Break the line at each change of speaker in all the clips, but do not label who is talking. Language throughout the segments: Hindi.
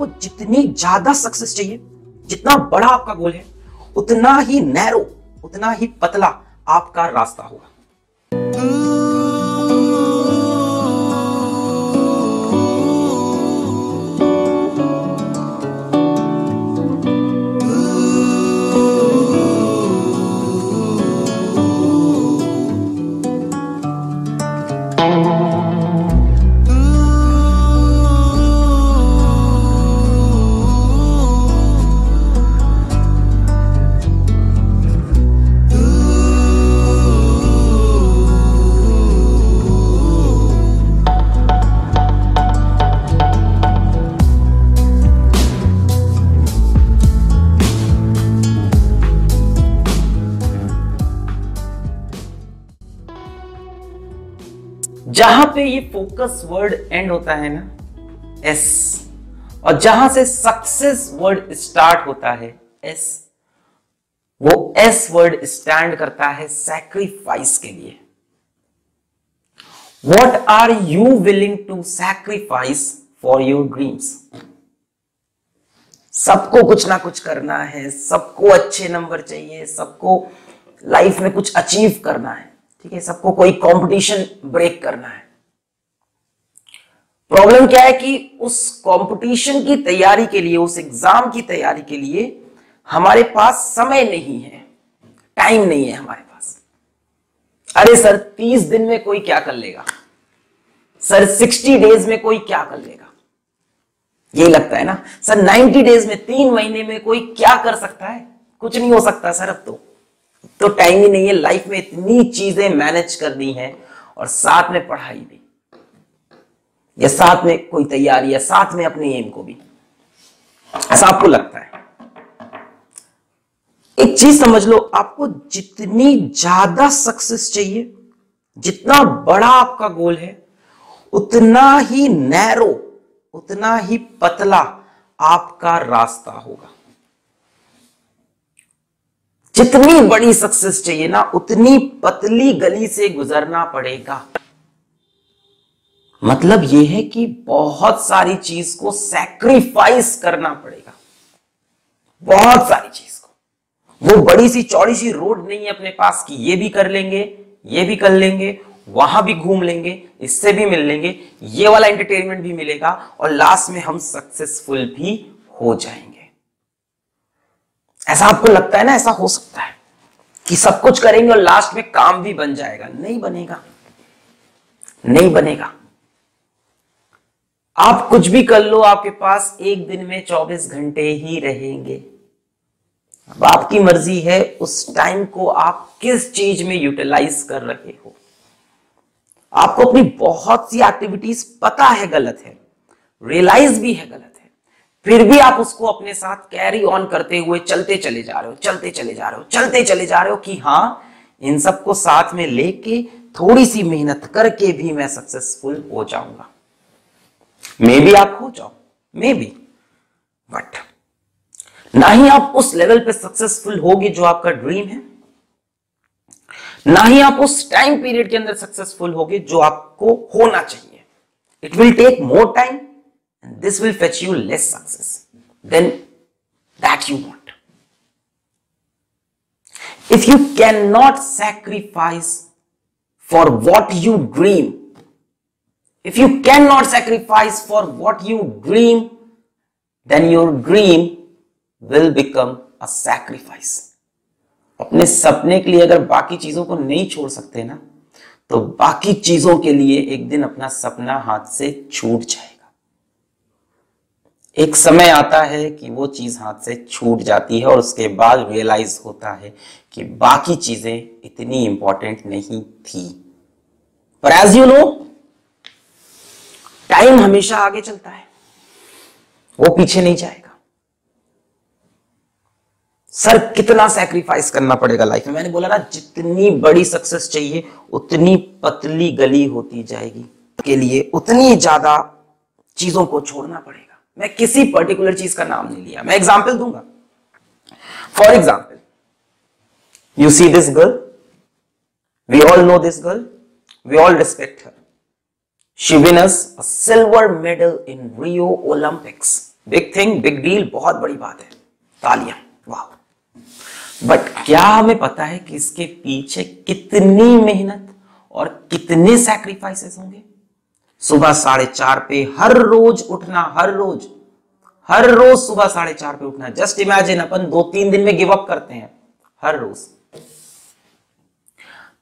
आपको जितनी ज़्यादा सक्सेस चाहिए, जितना बड़ा आपका गोल है, उतना ही नैरो उतना ही पतला आपका रास्ता होगा। जहाँ पे ये फोकस वर्ड एंड होता है ना एस और जहाँ से सक्सेस वर्ड स्टार्ट होता है एस वो एस वर्ड स्टैंड करता है सैक्रिफाइस के लिए. What are you willing to sacrifice for your dreams सबको कुछ ना कुछ करना है, सबको अच्छे नंबर चाहिए, सबको लाइफ में कुछ अचीव करना है, ठीक है? सबको कोई कंपटीशन ब्रेक करना है. प्रॉब्लम क्या है कि उस कंपटीशन की तैयारी के लिए, उस एग्ज़ाम की तैयारी के लिए हमारे पास समय नहीं है। टाइम नहीं है हमारे पास। अरे सर, तीस दिन में कोई क्या कर लेगा? सर सिक्सटी डेज़ में कोई क्या कर लेगा? यही लगता है ना? सर नाइन्टी डेज़ में, तीन महीने में कोई क्या कर सकता है? कुछ नहीं हो सकता सर अब तो। तो टाइम ही नहीं है। लाइफ में इतनी चीज़ें मैनेज करनी है और साथ में पढ़ाई भी। या साथ में कोई तैयारी, या साथ में अपने एम को भी। ऐसा आपको लगता है? एक चीज़ समझ लो, आपको जितनी ज़्यादा सक्सेस चाहिए, जितना बड़ा आपका गोल है, उतना ही नैरो उतना ही पतला आपका रास्ता होगा। जितनी बड़ी सक्सेस चाहिए ना, उतनी पतली गली से गुजरना पड़ेगा। मतलब यह है कि बहुत सारी चीज़ को सैक्रिफाइस करना पड़ेगा। बहुत सारी चीज़ को। वो बड़ी सी, चौड़ी सी रोड नहीं है अपने पास कि ये भी कर लेंगे, ये भी कर लेंगे, वहाँ भी घूम लेंगे, इससे भी मिल लेंगे, ये वाला एंटरटेनमेंट भी मिलेगा और लास्ट में हम सक्सेसफुल भी हो जाएँगे। ऐसा आपको लगता है ना? ऐसा हो सकता है कि सब कुछ करेंगे और लास्ट में काम भी बन जाएगा। नहीं बनेगा। नहीं बनेगा। आप कुछ भी कर लो, आपके पास एक दिन में 24 घंटे ही रहेंगे। अब आपकी मर्ज़ी है, उस टाइम को आप किस चीज़ में यूटिलाइज कर रहे हो। आपको अपनी बहुत सी एक्टिविटीज़ पता है गलत है रियलाइज़ भी है गलत है। फिर भी आप उसको अपने साथ कैरी ऑन करते हुए चलते चले जा रहे हो, चलते चले जा रहे हो, चलते चले जा रहे हो कि हाँ इन सबको साथ में लेके थोड़ी सी मेहनत करके भी मैं सक्सेसफुल हो जाऊँगा। मे भी आप हो जाओ मे बी बट ना ही आप उस लेवल पे सक्सेसफुल होगे जो आपका ड्रीम है. ना ही आप उस टाइम पीरियड के अंदर सक्सेसफुल होगे जो आपको होना चाहिए. It will take more time and this will fetch you less success than that you want if you can not sacrifice for what you dream if you cannot sacrifice for what you dream, then your dream will become a sacrifice. अपने सपने के लिए अगर बाकी चीज़ों को नहीं छोड़ सकते ना तो बाकी चीज़ों के लिए एक दिन अपना सपना हाथ से छूट जाएगा। एक समय आता है कि वो चीज़ हाथ से छूट जाती है और उसके बाद रियलाइज़ होता है कि बाकी चीज़ें इतनी इंपॉर्टेंट नहीं थी। पर एज यू नो टाइम हमेशा आगे चलता है। वो पीछे नहीं जाएगा। सर, कितना सैक्रिफाइस करना पड़ेगा लाइफ में? मैंने बोला ना, जितनी बड़ी सक्सेस चाहिए, उतनी पतली गली होती जाएगी। के लिए उतनी ज़्यादा चीज़ों को छोड़ना पड़ेगा। मैं किसी पर्टिकुलर चीज़ का नाम नहीं लिया। मैं एग्ज़ाम्पल दूँगा। For example you see this girl we all know this girl we all respect her She won us a silver medal in Rio Olympics. Big deal बहुत बड़ी बात है। तालियाँ वाह बट क्या हमें पता है कि इसके पीछे कितनी मेहनत और कितने सैक्रिफाइसेस होंगे? सुबह साढ़े चार पे हर रोज उठना, हर रोज हर रोज सुबह साढ़े चार पे उठना। जस्ट इमेजिन अपन दो तीन दिन में गिव अप करते हैं, हर रोज।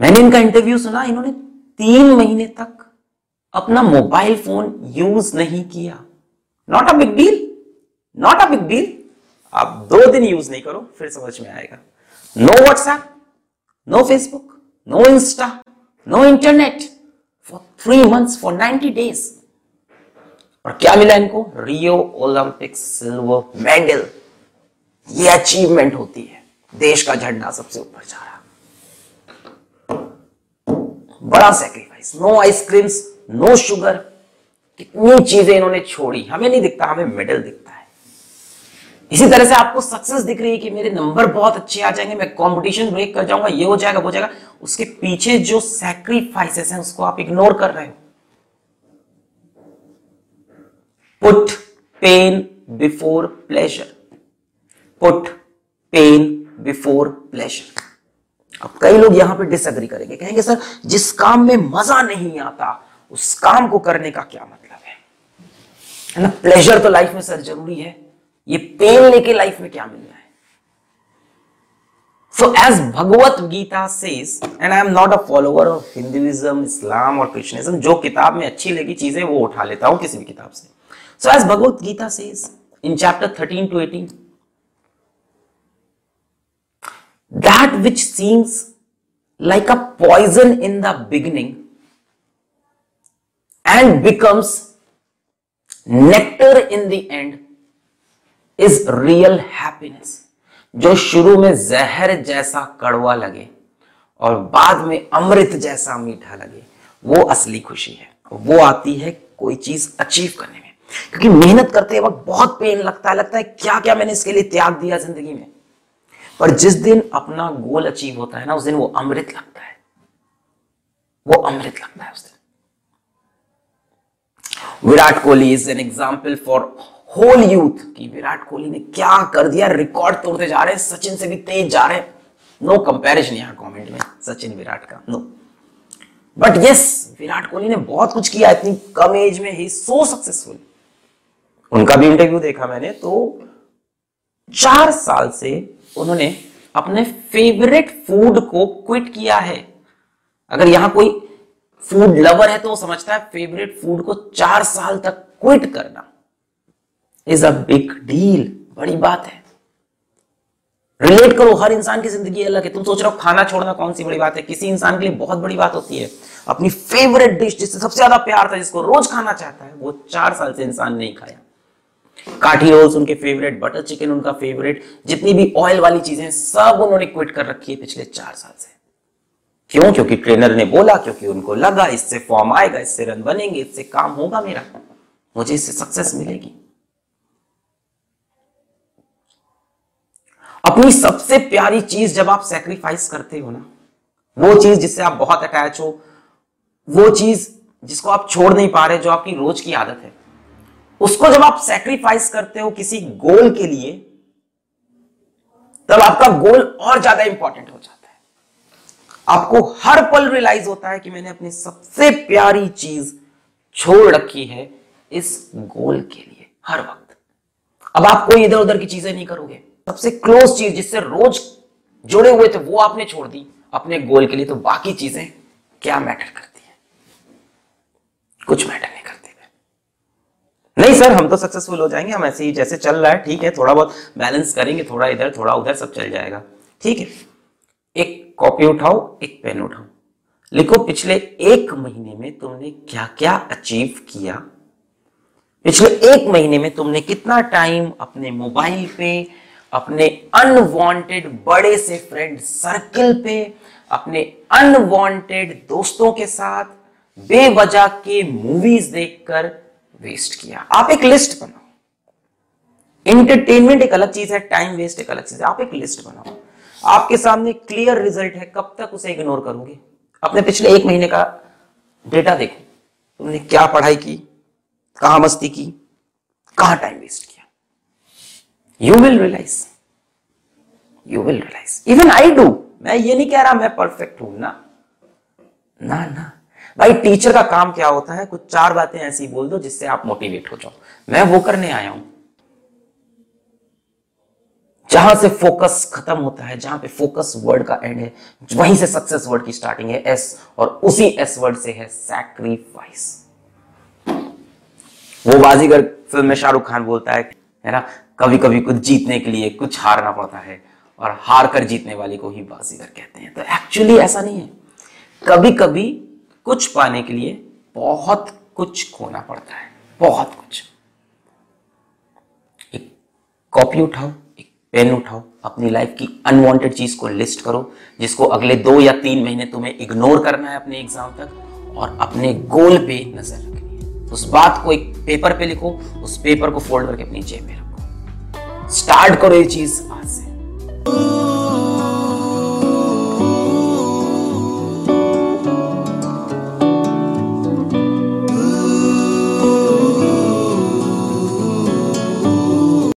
मैंने इनका इंटरव्यू सुना, इन्होंने तीन महीने तक अपना मोबाइल फ़ोन यूज़ नहीं किया। Not a big deal not a big deal आप दो दिन यूज़ नहीं करो, फिर समझ में आएगा। No WhatsApp no Facebook no Insta no internet for three months for ninety days और क्या मिला इनको? रियो ओलंपिक सिल्वर मेडल ये अचीवमेंट होती है। देश का झंडा सबसे ऊपर जा रहा। बड़ा sacrifice no ice creams no sugar कितनी चीज़ें इन्होंने छोड़ी। हमें नहीं दिखता, हमें मेडल दिखता है। इसी तरह से आपको सक्सेस दिख रही है कि मेरे नंबर बहुत अच्छे आ जाएँगे, मैं कंपटीशन ब्रेक कर जाऊँगा, ये हो जाएगा, वो जाएगा। उसके पीछे जो सैक्रिफाइसेस हैं, उसको आप इग्नोर कर रहे हो। Put pain before pleasure put pain before pleasure अब कई लोग यहाँ पे डिसएग्री करेंगे, कहेंगे, सर, जिस काम में मज़ा नहीं आता उस काम को करने का क्या मतलब है? ना? प्लेजर तो लाइफ में सर ज़रूरी है। ये पेन लेके लाइफ में क्या मिलना है? So as Bhagavad Gita says not a follower of Hinduism Islam और क्रिश्चियनिज्म जो किताब में अच्छी लगी चीज़ें वो उठा लेता हूँ किसी भी किताब से। So as Bhagavad Gita says in chapter 13 to 18 that which seems like a poison in the beginning and becomes nectar in the end is real happiness जो शुरू में जहर जैसा कड़वा लगे और बाद में अमृत जैसा मीठा लगे, वो असली खुशी है। वो आती है कोई चीज़ अचीव करने में। क्योंकि मेहनत करते वक्त बहुत पेन लगता है लगता है क्या क्या मैंने इसके लिए त्याग दिया ज़िंदगी में। पर जिस दिन अपना गोल अचीव होता है ना, उस दिन वो अमृत लगता है। वो अमृत लगता है उस दिन। Virat Kohli is an example for whole youth की विराट कोहली ने क्या कर दिया? रिकॉर्ड तोड़ते जा रहे हैं, सचिन से भी तेज जा रहे हैं। नो कंपैरिजन यहाँ कमेंट में, सचिन विराट का no but yes Virat Kohli ने बहुत कुछ किया इतनी कम एज में ही सो सक्सेसफुल उनका भी इंटरव्यू देखा मैंने तो चार साल से उन्होंने अपने फेवरेट फ़ूड को क्विट किया है। अगर यहाँ कोई फ़ूड लवर है तो वो समझता है फेवरेट फ़ूड को चार साल तक क्विट करना इज़ अ बिग डील बड़ी बात है। रिलेट करो, हर इंसान की ज़िंदगी अलग है। तुम सोच रहे हो खाना छोड़ना कौन सी बड़ी बात है? किसी इंसान के लिए बहुत बड़ी बात होती है। अपनी फेवरेट डिश जिससे सबसे ज़्यादा प्यार था, जिसको रोज खाना चाहता है, वो चार साल से इंसान नहीं खाया। काठी रोल्स उनके फेवरेट बटर चिकन उनका फेवरेट जितनी भी ऑयल वाली चीज़ें सब उन्होंने क्विट कर रखी है पिछले चार साल से। क्यों? क्योंकि ट्रेनर ने बोला, क्योंकि उनको लगा, इससे फॉर्म आएगा, इससे रन बनेंगे, इससे काम होगा मेरा। मुझे इससे सक्सेस मिलेगी। अपनी सबसे प्यारी चीज़ जब आप सेक्रीफाइस करते हो ना, वो चीज़ जिससे आप बहुत अटैच हो, वो चीज़ जिसको आप छोड़ नहीं पा रहे, जो आपकी रोज की आदत है, उसको जब आप सेक्रीफाइस करते हो किसी गोल के लिए, तब आपका गोल और ज़्यादा इंपॉर्टेंट हो जाता है। आपको हर पल रियलाइज़ होता है कि मैंने अपनी सबसे प्यारी चीज़ छोड़ रखी है इस गोल के लिए, हर वक्त। अब आप कोई इधर उधर की चीज़ें नहीं करोगे। सबसे क्लोज चीज़ जिससे रोज जुड़े हुए थे, वो आपने छोड़ दी। अपने गोल के लिए तो बाकी चीज़ें क्या मैटर करती है? कुछ मैटर नहीं करती नहीं सर हम तो सक्सेसफुल हो जाएँगे। हम ऐसे ही जैसे चल रहा है, ठीक है, थोड़ा बहुत बैलेंस करेंगे, थोड़ा इधर, थोड़ा उधर, सब चल जाएगा। ठीक है। कॉपी उठाओ एक पेन उठाओ लिखो, पिछले एक महीने में तुमने क्या क्या अचीव किया? पिछले एक महीने में तुमने कितना टाइम अपने मोबाइल पे, अपने अनवांटेड बड़े से फ्रेंड सर्किल पे, अपने अनवांटेड दोस्तों के साथ बेवजह के मूवीज़ देखकर वेस्ट किया। आप एक लिस्ट बनाओ। इंटरटेनमेंट एक अलग चीज़ है टाइम वेस्ट एक अलग चीज़ है। आप एक लिस्ट बनाओ। आपके सामने क्लियर रिज़ल्ट है, कब तक उसे इग्नोर करोगे? अपने पिछले एक महीने का डेटा देखो। तुमने क्या पढ़ाई की, कहाँ मस्ती की, कहाँ टाइम वेस्ट किया? You will realise you will realise even I do मैं ये नहीं कह रहा मैं परफेक्ट हूँ, ना। ना ना। भाई टीचर का काम क्या होता है? कुछ चार बातें ऐसी बोल दो जिससे आप मोटिवेट हो जाओ। मैं वो करने आया हूँ। जहाँ से फोकस खत्म होता है, जहाँ पे फोकस वर्ड का एंड है, वहीं से सक्सेस वर्ड की स्टार्टिंग है एस और उसी एस वर्ड से है सैक्रिफाइस वो बाजीगर फ़िल्म में शाहरुख खान बोलता है है ना कभी कभी कुछ जीतने के लिए कुछ हारना पड़ता है और हार कर जीतने वाले को ही बाजीगर कहते हैं तो एक्चुअली ऐसा नहीं है। कभी कभी कुछ पाने के लिए बहुत कुछ खोना पड़ता है, बहुत कुछ। एक कॉपी उठाओ। पेन उठाओ, अपनी लाइफ की अनवांटेड चीज़ को लिस्ट करो, जिसको अगले दो या तीन महीने तुम्हें इग्नोर करना है अपने एग्ज़ाम तक और अपने गोल पे नज़र रखनी है। उस बात को एक पेपर पे लिखो, उस पेपर को फोल्ड करके अपनी जेब में रखो। स्टार्ट करो ये चीज़ आज से।